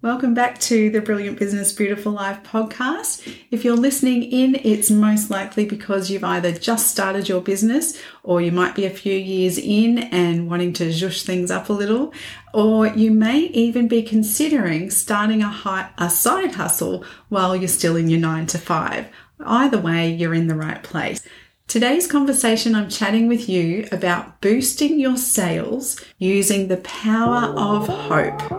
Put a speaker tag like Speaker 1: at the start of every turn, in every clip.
Speaker 1: Welcome back to the Brilliant Business Beautiful Life podcast. If you're listening in, it's most likely because you've either just started your business or you might be a few years in and wanting to zhoosh things up a little, or you may even be considering starting a, high, a side hustle while you're still in your nine to five. Either way, you're in the right place. Today's conversation, I'm chatting with you about boosting your sales using the power of hope.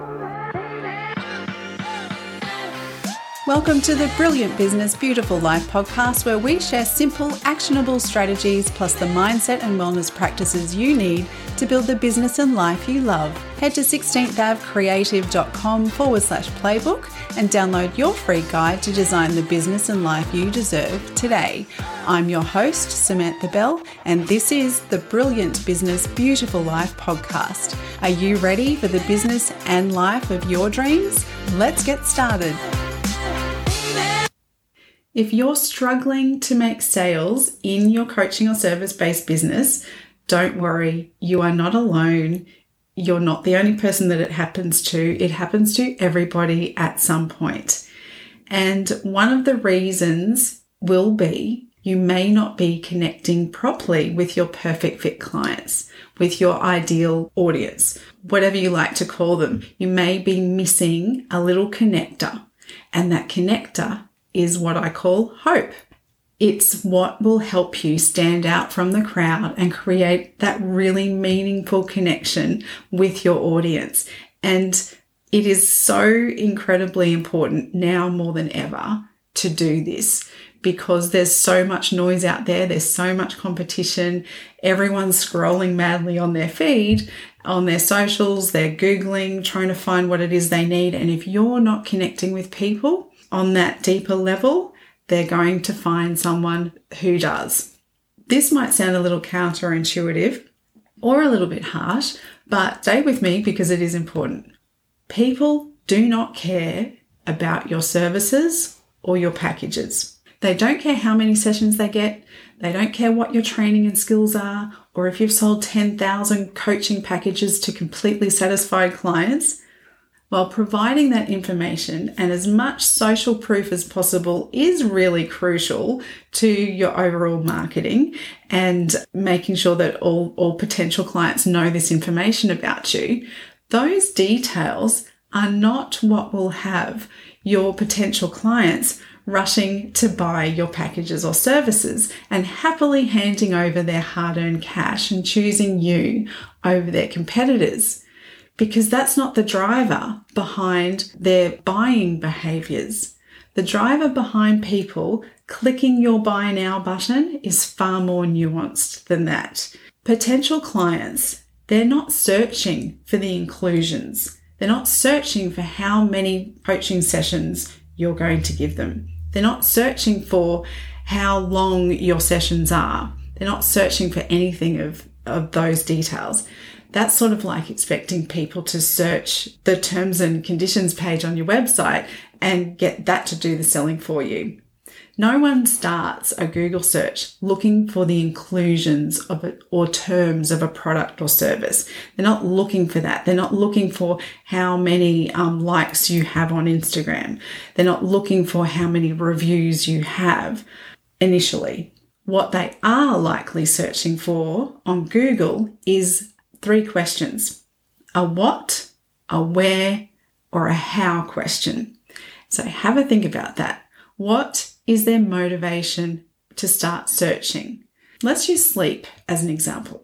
Speaker 1: Welcome to the Brilliant Business Beautiful Life podcast, where we share simple, actionable strategies plus the mindset and wellness practices you need to build the business and life you love. Head to 16thAveCreative.com forward slash playbook and download your free guide to design the business and life you deserve today. I'm your host, Samantha Bell, and this is the Brilliant Business Beautiful Life podcast. Are you ready for the business and life of your dreams? Let's get started. If you're struggling to make sales in your coaching or service based business, don't worry, you are not alone. You're not the only person that it happens to. It happens to everybody at some point. And one of the reasons will be you may not be connecting properly with your perfect fit clients, with your ideal audience, whatever you like to call them. You may be missing a little connector, and that connector is what I call hope. It's what will help you stand out from the crowd and create that really meaningful connection with your audience. And it is so incredibly important now more than ever to do this because there's so much noise out there, there's so much competition. Everyone's scrolling madly on their feed, on their socials, they're Googling, trying to find what it is they need. And if you're not connecting with people, on that deeper level, they're going to find someone who does. This might sound a little counterintuitive or a little bit harsh, but stay with me because it is important. People do not care about your services or your packages. They don't care how many sessions they get. They don't care what your training and skills are, or if you've sold 10,000 coaching packages to completely satisfied clients. While providing that information and as much social proof as possible is really crucial to your overall marketing and making sure that all, all potential clients know this information about you, those details are not what will have your potential clients rushing to buy your packages or services and happily handing over their hard earned cash and choosing you over their competitors because that's not the driver behind their buying behaviors. The driver behind people clicking your buy now button is far more nuanced than that. Potential clients, they're not searching for the inclusions. They're not searching for how many coaching sessions you're going to give them. They're not searching for how long your sessions are. They're not searching for anything of, of those details. That's sort of like expecting people to search the terms and conditions page on your website and get that to do the selling for you. No one starts a Google search looking for the inclusions of it or terms of a product or service. They're not looking for that. They're not looking for how many um, likes you have on Instagram. They're not looking for how many reviews you have initially. What they are likely searching for on Google is three questions a what, a where, or a how question. So have a think about that. What is their motivation to start searching? Let's use sleep as an example.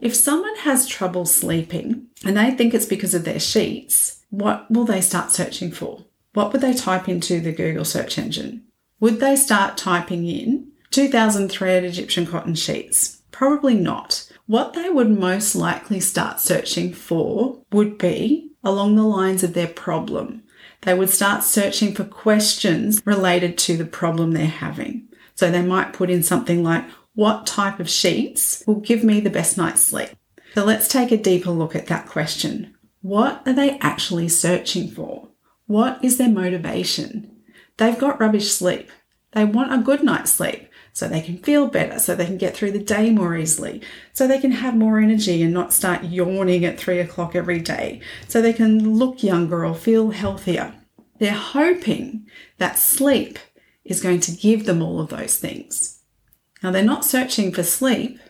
Speaker 1: If someone has trouble sleeping and they think it's because of their sheets, what will they start searching for? What would they type into the Google search engine? Would they start typing in 2000 thread Egyptian cotton sheets? Probably not. What they would most likely start searching for would be along the lines of their problem. They would start searching for questions related to the problem they're having. So they might put in something like, What type of sheets will give me the best night's sleep? So let's take a deeper look at that question. What are they actually searching for? What is their motivation? They've got rubbish sleep. They want a good night's sleep. So they can feel better, so they can get through the day more easily, so they can have more energy and not start yawning at three o'clock every day, so they can look younger or feel healthier. They're hoping that sleep is going to give them all of those things. Now, they're not searching for sleep,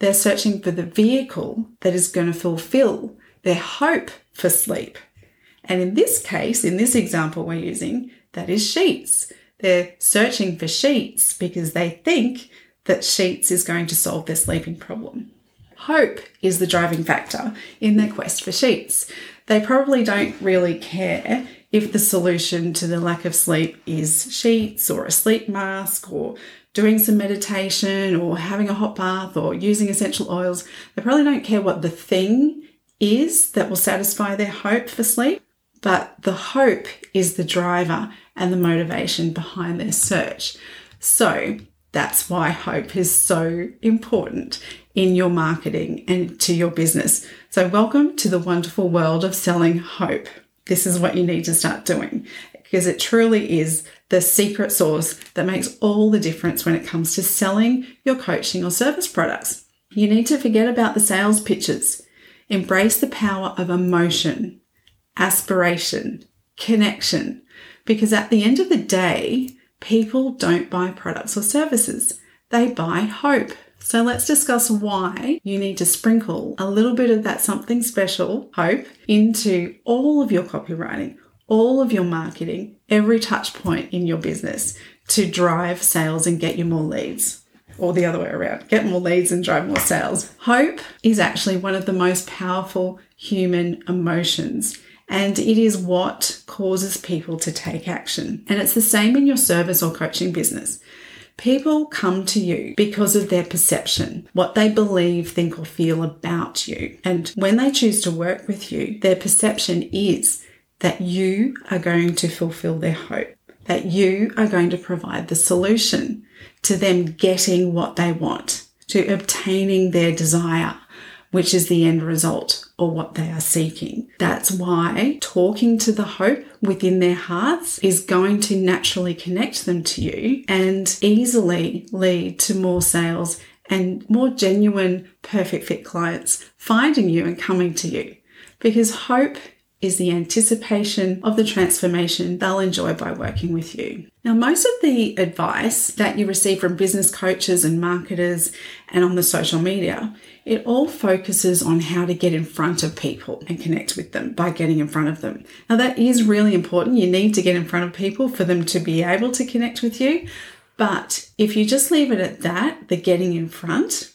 Speaker 1: they're searching for the vehicle that is going to fulfill their hope for sleep. And in this case, in this example we're using, that is sheets. They're searching for sheets because they think that sheets is going to solve their sleeping problem. Hope is the driving factor in their quest for sheets. They probably don't really care if the solution to the lack of sleep is sheets or a sleep mask or doing some meditation or having a hot bath or using essential oils. They probably don't care what the thing is that will satisfy their hope for sleep, but the hope is the driver and the motivation behind their search. So that's why hope is so important in your marketing and to your business. So, welcome to the wonderful world of selling hope. This is what you need to start doing because it truly is the secret sauce that makes all the difference when it comes to selling your coaching or service products. You need to forget about the sales pitches. Embrace the power of emotion, aspiration, connection, because at the end of the day, people don't buy products or services, they buy hope. So let's discuss why you need to sprinkle a little bit of that something special, hope, into all of your copywriting, all of your marketing, every touch point in your business to drive sales and get you more leads. Or the other way around, get more leads and drive more sales. Hope is actually one of the most powerful human emotions. And it is what causes people to take action. And it's the same in your service or coaching business. People come to you because of their perception, what they believe, think, or feel about you. And when they choose to work with you, their perception is that you are going to fulfill their hope, that you are going to provide the solution to them getting what they want, to obtaining their desire, which is the end result or what they are seeking. That's why talking to the hope within their hearts is going to naturally connect them to you and easily lead to more sales and more genuine, perfect fit clients finding you and coming to you. Because hope is the anticipation of the transformation they'll enjoy by working with you. Now, most of the advice that you receive from business coaches and marketers and on the social media, it all focuses on how to get in front of people and connect with them by getting in front of them. Now, that is really important. You need to get in front of people for them to be able to connect with you. But if you just leave it at that, the getting in front,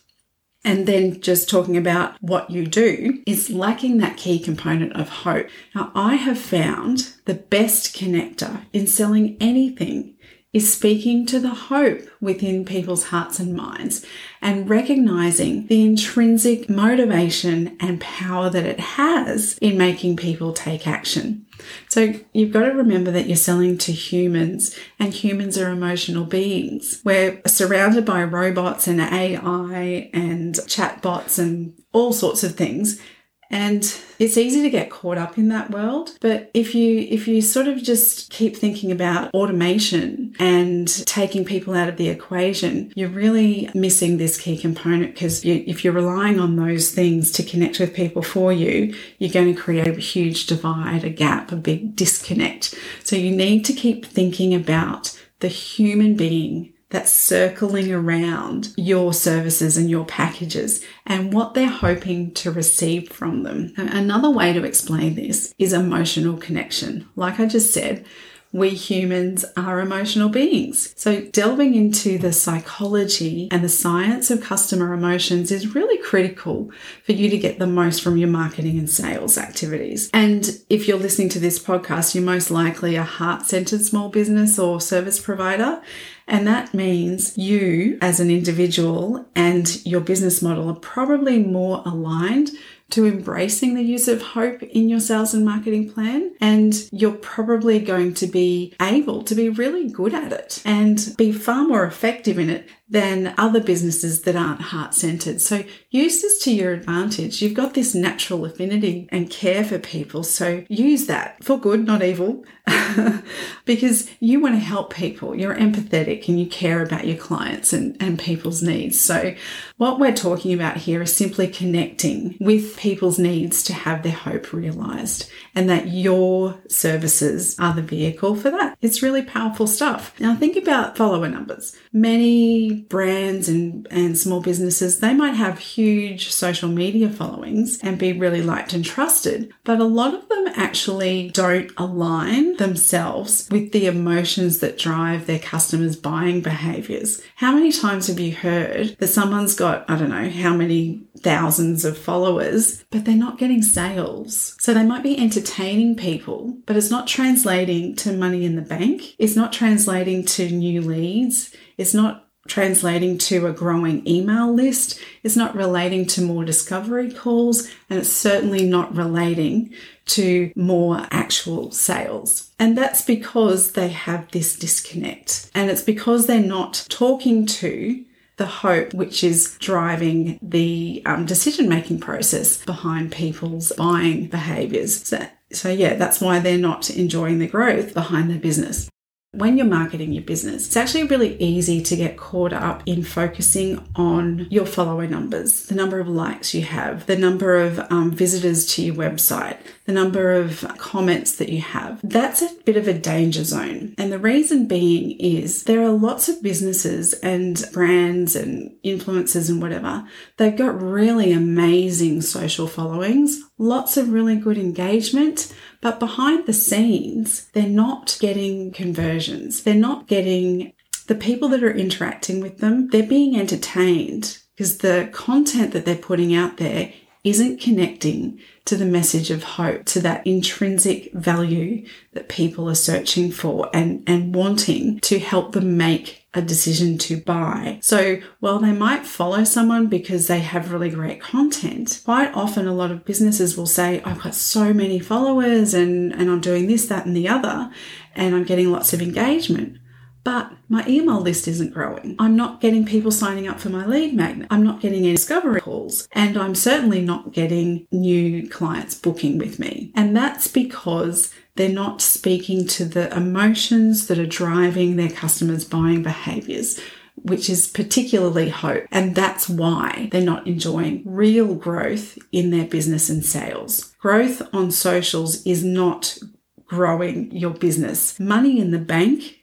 Speaker 1: and then just talking about what you do is lacking that key component of hope. Now, I have found the best connector in selling anything is speaking to the hope within people's hearts and minds and recognizing the intrinsic motivation and power that it has in making people take action. So you've got to remember that you're selling to humans and humans are emotional beings. We're surrounded by robots and AI and chatbots and all sorts of things. And it's easy to get caught up in that world. But if you if you sort of just keep thinking about automation and taking people out of the equation, you're really missing this key component because you, if you're relying on those things to connect with people for you, you're going to create a huge divide, a gap, a big disconnect. So you need to keep thinking about the human being that's circling around your services and your packages and what they're hoping to receive from them. Another way to explain this is emotional connection. Like I just said, we humans are emotional beings. So, delving into the psychology and the science of customer emotions is really critical for you to get the most from your marketing and sales activities. And if you're listening to this podcast, you're most likely a heart centered small business or service provider. And that means you, as an individual, and your business model are probably more aligned to embracing the use of hope in your sales and marketing plan. And you're probably going to be able to be really good at it and be far more effective in it than other businesses that aren't heart centered. So use this to your advantage. You've got this natural affinity and care for people. So use that for good, not evil, because you want to help people. You're empathetic and you care about your clients and, and people's needs. So what we're talking about here is simply connecting with people's needs to have their hope realized and that your services are the vehicle for that. It's really powerful stuff. Now think about follower numbers. Many brands and, and small businesses, they might have huge social media followings and be really liked and trusted, but a lot of them actually don't align themselves with the emotions that drive their customers' buying behaviors. How many times have you heard that someone's got, I don't know, how many thousands of followers, but they're not getting sales? So they might be entertaining people, but it's not translating to money in the bank. It's not translating to new leads. It's not translating to a growing email list. It's not relating to more discovery calls, and it's certainly not relating to more actual sales. And that's because they have this disconnect. And it's because they're not talking to the hope which is driving the um, decision making process behind people's buying behaviors. So, so, yeah, that's why they're not enjoying the growth behind their business. When you're marketing your business, it's actually really easy to get caught up in focusing on your follower numbers, the number of likes you have, the number of um, visitors to your website, the number of comments that you have. That's a bit of a danger zone. And the reason being is there are lots of businesses and brands and influencers and whatever. They've got really amazing social followings, lots of really good engagement, but behind the scenes, they're not getting conversions. They're not getting the people that are interacting with them, they're being entertained because the content that they're putting out there isn't connecting to the message of hope, to that intrinsic value that people are searching for and, and wanting to help them make a decision to buy. So while they might follow someone because they have really great content, quite often a lot of businesses will say, I've got so many followers and, and I'm doing this, that, and the other, and I'm getting lots of engagement but my email list isn't growing. I'm not getting people signing up for my lead magnet. I'm not getting any discovery calls. And I'm certainly not getting new clients booking with me. And that's because they're not speaking to the emotions that are driving their customers' buying behaviors which is particularly hope. And that's why they're not enjoying real growth in their business and sales. Growth on socials is not growing your business. Money in the bank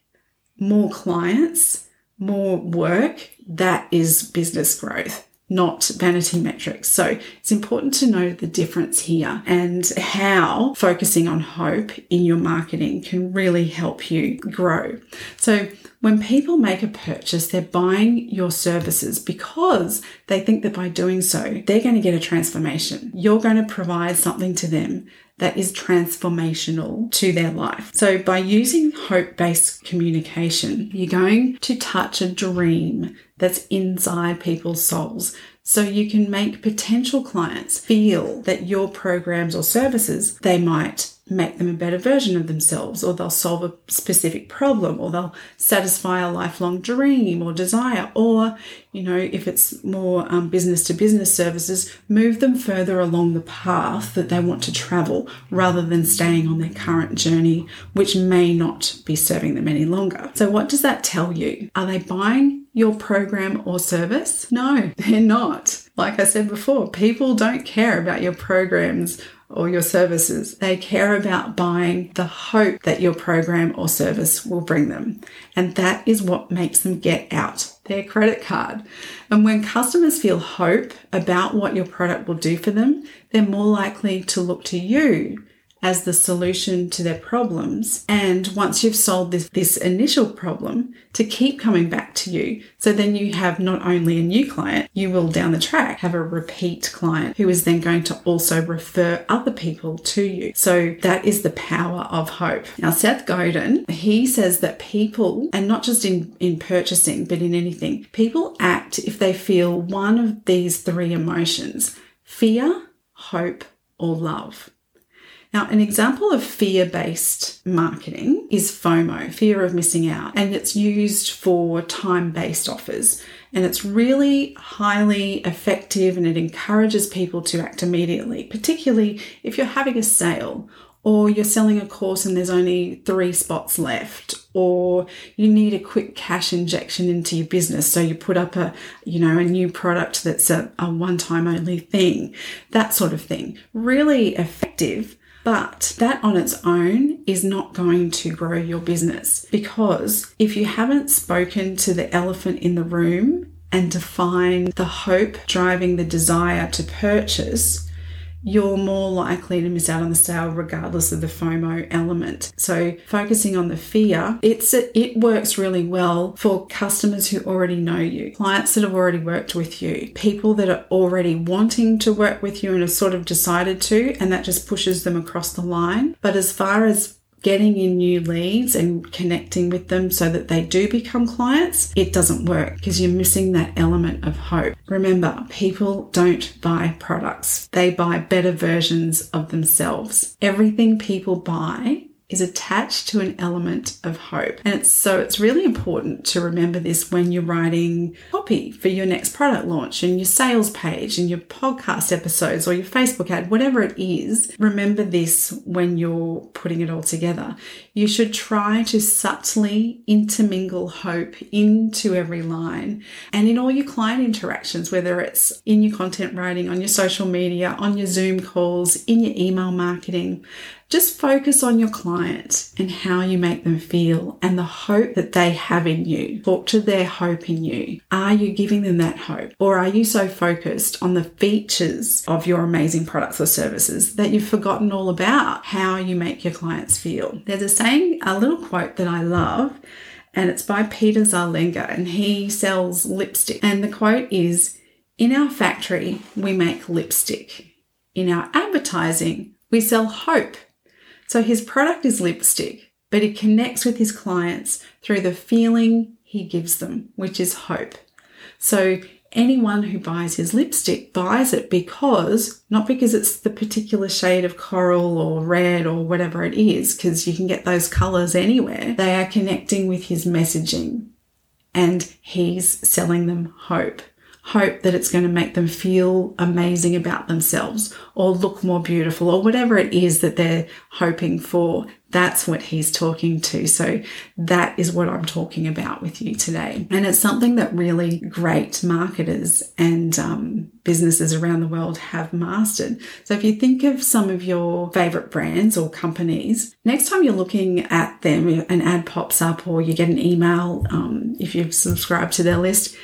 Speaker 1: more clients, more work, that is business growth not vanity metrics. So it's important to know the difference here and how focusing on hope in your marketing can really help you grow. So when people make a purchase, they're buying your services because they think that by doing so, they're going to get a transformation. You're going to provide something to them that is transformational to their life. So, by using hope based communication, you're going to touch a dream that's inside people's souls. So you can make potential clients feel that your programs or services, they might make them a better version of themselves, or they'll solve a specific problem, or they'll satisfy a lifelong dream or desire, or, you know, if it's more um, business to business services, move them further along the path that they want to travel rather than staying on their current journey, which may not be serving them any longer. So, what does that tell you? Are they buying your program or service? No, they're not. Like I said before, people don't care about your programs or your services. They care about buying the hope that your program or service will bring them. And that is what makes them get out their credit card. And when customers feel hope about what your product will do for them, they're more likely to look to you as the solution to their problems. And once you've solved this, this initial problem, to keep coming back to you. So then you have not only a new client, you will down the track have a repeat client who is then going to also refer other people to you. So that is the power of hope. Now, Seth Godin, he says that people, and not just in, in purchasing, but in anything, people act if they feel one of these three emotions fear, hope, or love. Now, an example of fear based marketing is FOMO, fear of missing out, and it's used for time based offers. And it's really highly effective and it encourages people to act immediately, particularly if you're having a sale or you're selling a course and there's only three spots left or you need a quick cash injection into your business so you put up a you know a new product that's a, a one time only thing that sort of thing really effective but that on its own is not going to grow your business because if you haven't spoken to the elephant in the room and defined the hope driving the desire to purchase you're more likely to miss out on the sale regardless of the FOMO element. So focusing on the fear, it's a, it works really well for customers who already know you, clients that have already worked with you, people that are already wanting to work with you and have sort of decided to, and that just pushes them across the line. But as far as getting in new leads and connecting with them so that they do become clients, it doesn't work because you're missing that element of hope. Remember, people don't buy products, they buy better versions of themselves. Everything people buy is attached to an element of hope. And it's so it's really important to remember this when you're writing copy for your next product launch and your sales page and your podcast episodes or your Facebook ad, whatever it is. Remember this when you're putting it all together. You should try to subtly intermingle hope into every line and in all your client interactions, whether it's in your content writing, on your social media, on your Zoom calls, in your email marketing. Just focus on your client and how you make them feel and the hope that they have in you. Talk to their hope in you. Are you giving them that hope? Or are you so focused on the features of your amazing products or services that you've forgotten all about how you make your clients feel? There's a saying, a little quote that I love, and it's by Peter Zarlenga, and he sells lipstick. And the quote is In our factory, we make lipstick. In our advertising, we sell hope. So his product is lipstick, but he connects with his clients through the feeling he gives them, which is hope. So anyone who buys his lipstick buys it because, not because it's the particular shade of coral or red or whatever it is, because you can get those colors anywhere. They are connecting with his messaging and he's selling them hope hope that it's going to make them feel amazing about themselves or look more beautiful or whatever it is that they're hoping for. That's what he's talking to. So that is what I'm talking about with you today. And it's something that really great marketers and um, businesses around the world have mastered. So if you think of some of your favorite brands or companies, next time you're looking at them, an ad pops up or you get an email um, if you've subscribed to their list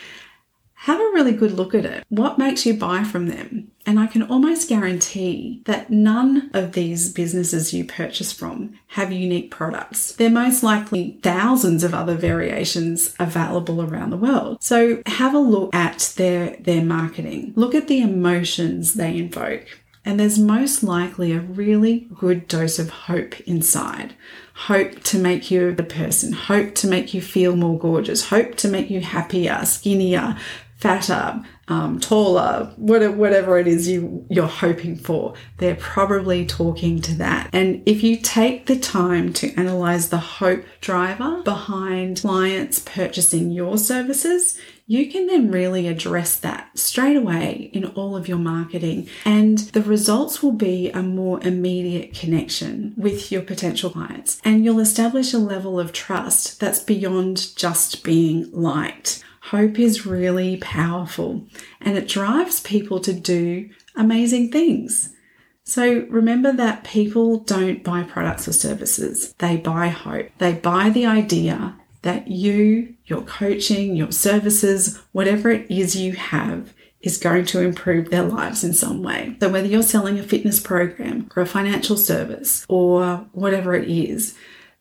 Speaker 1: have a really good look at it. What makes you buy from them? And I can almost guarantee that none of these businesses you purchase from have unique products. They're most likely thousands of other variations available around the world. So have a look at their, their marketing. Look at the emotions they invoke. And there's most likely a really good dose of hope inside. Hope to make you a person, hope to make you feel more gorgeous, hope to make you happier, skinnier, fatter, um, taller, whatever whatever it is you, you're hoping for. They're probably talking to that. And if you take the time to analyze the hope driver behind clients purchasing your services, you can then really address that straight away in all of your marketing. And the results will be a more immediate connection with your potential clients. And you'll establish a level of trust that's beyond just being liked. Hope is really powerful and it drives people to do amazing things. So remember that people don't buy products or services, they buy hope. They buy the idea that you, your coaching, your services, whatever it is you have, is going to improve their lives in some way. So whether you're selling a fitness program or a financial service or whatever it is,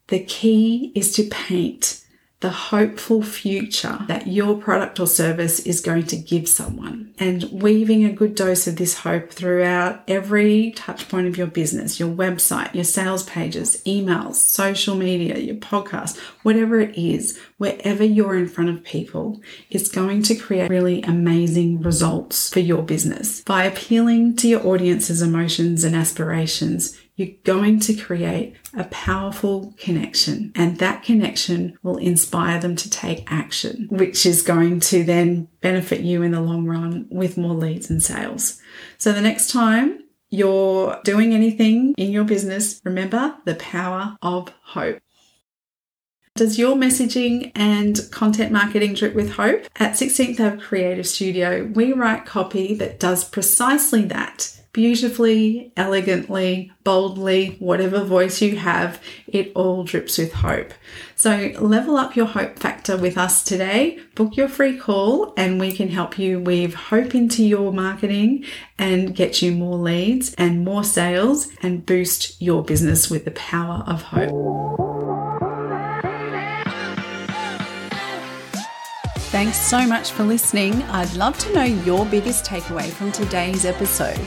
Speaker 1: the key is to paint the hopeful future that your product or service is going to give someone and weaving a good dose of this hope throughout every touch point of your business, your website, your sales pages, emails, social media, your podcast, whatever it is, wherever you're in front of people, it's going to create really amazing results for your business. By appealing to your audience's emotions and aspirations, you're going to create a powerful connection, and that connection will inspire them to take action, which is going to then benefit you in the long run with more leads and sales. So the next time you're doing anything in your business, remember the power of hope. Does your messaging and content marketing drip with hope? At 16th Ave Creative Studio, we write copy that does precisely that beautifully, elegantly, boldly, whatever voice you have, it all drips with hope. So level up your hope factor with us today. Book your free call and we can help you weave hope into your marketing and get you more leads and more sales and boost your business with the power of hope. Thanks so much for listening. I'd love to know your biggest takeaway from today's episode.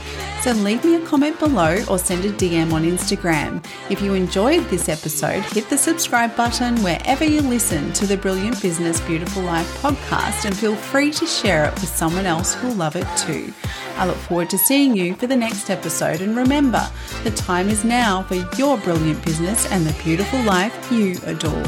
Speaker 1: So leave me a comment below or send a DM on Instagram. If you enjoyed this episode, hit the subscribe button wherever you listen to the Brilliant Business Beautiful Life podcast and feel free to share it with someone else who'll love it too. I look forward to seeing you for the next episode. And remember, the time is now for your brilliant business and the beautiful life you adore.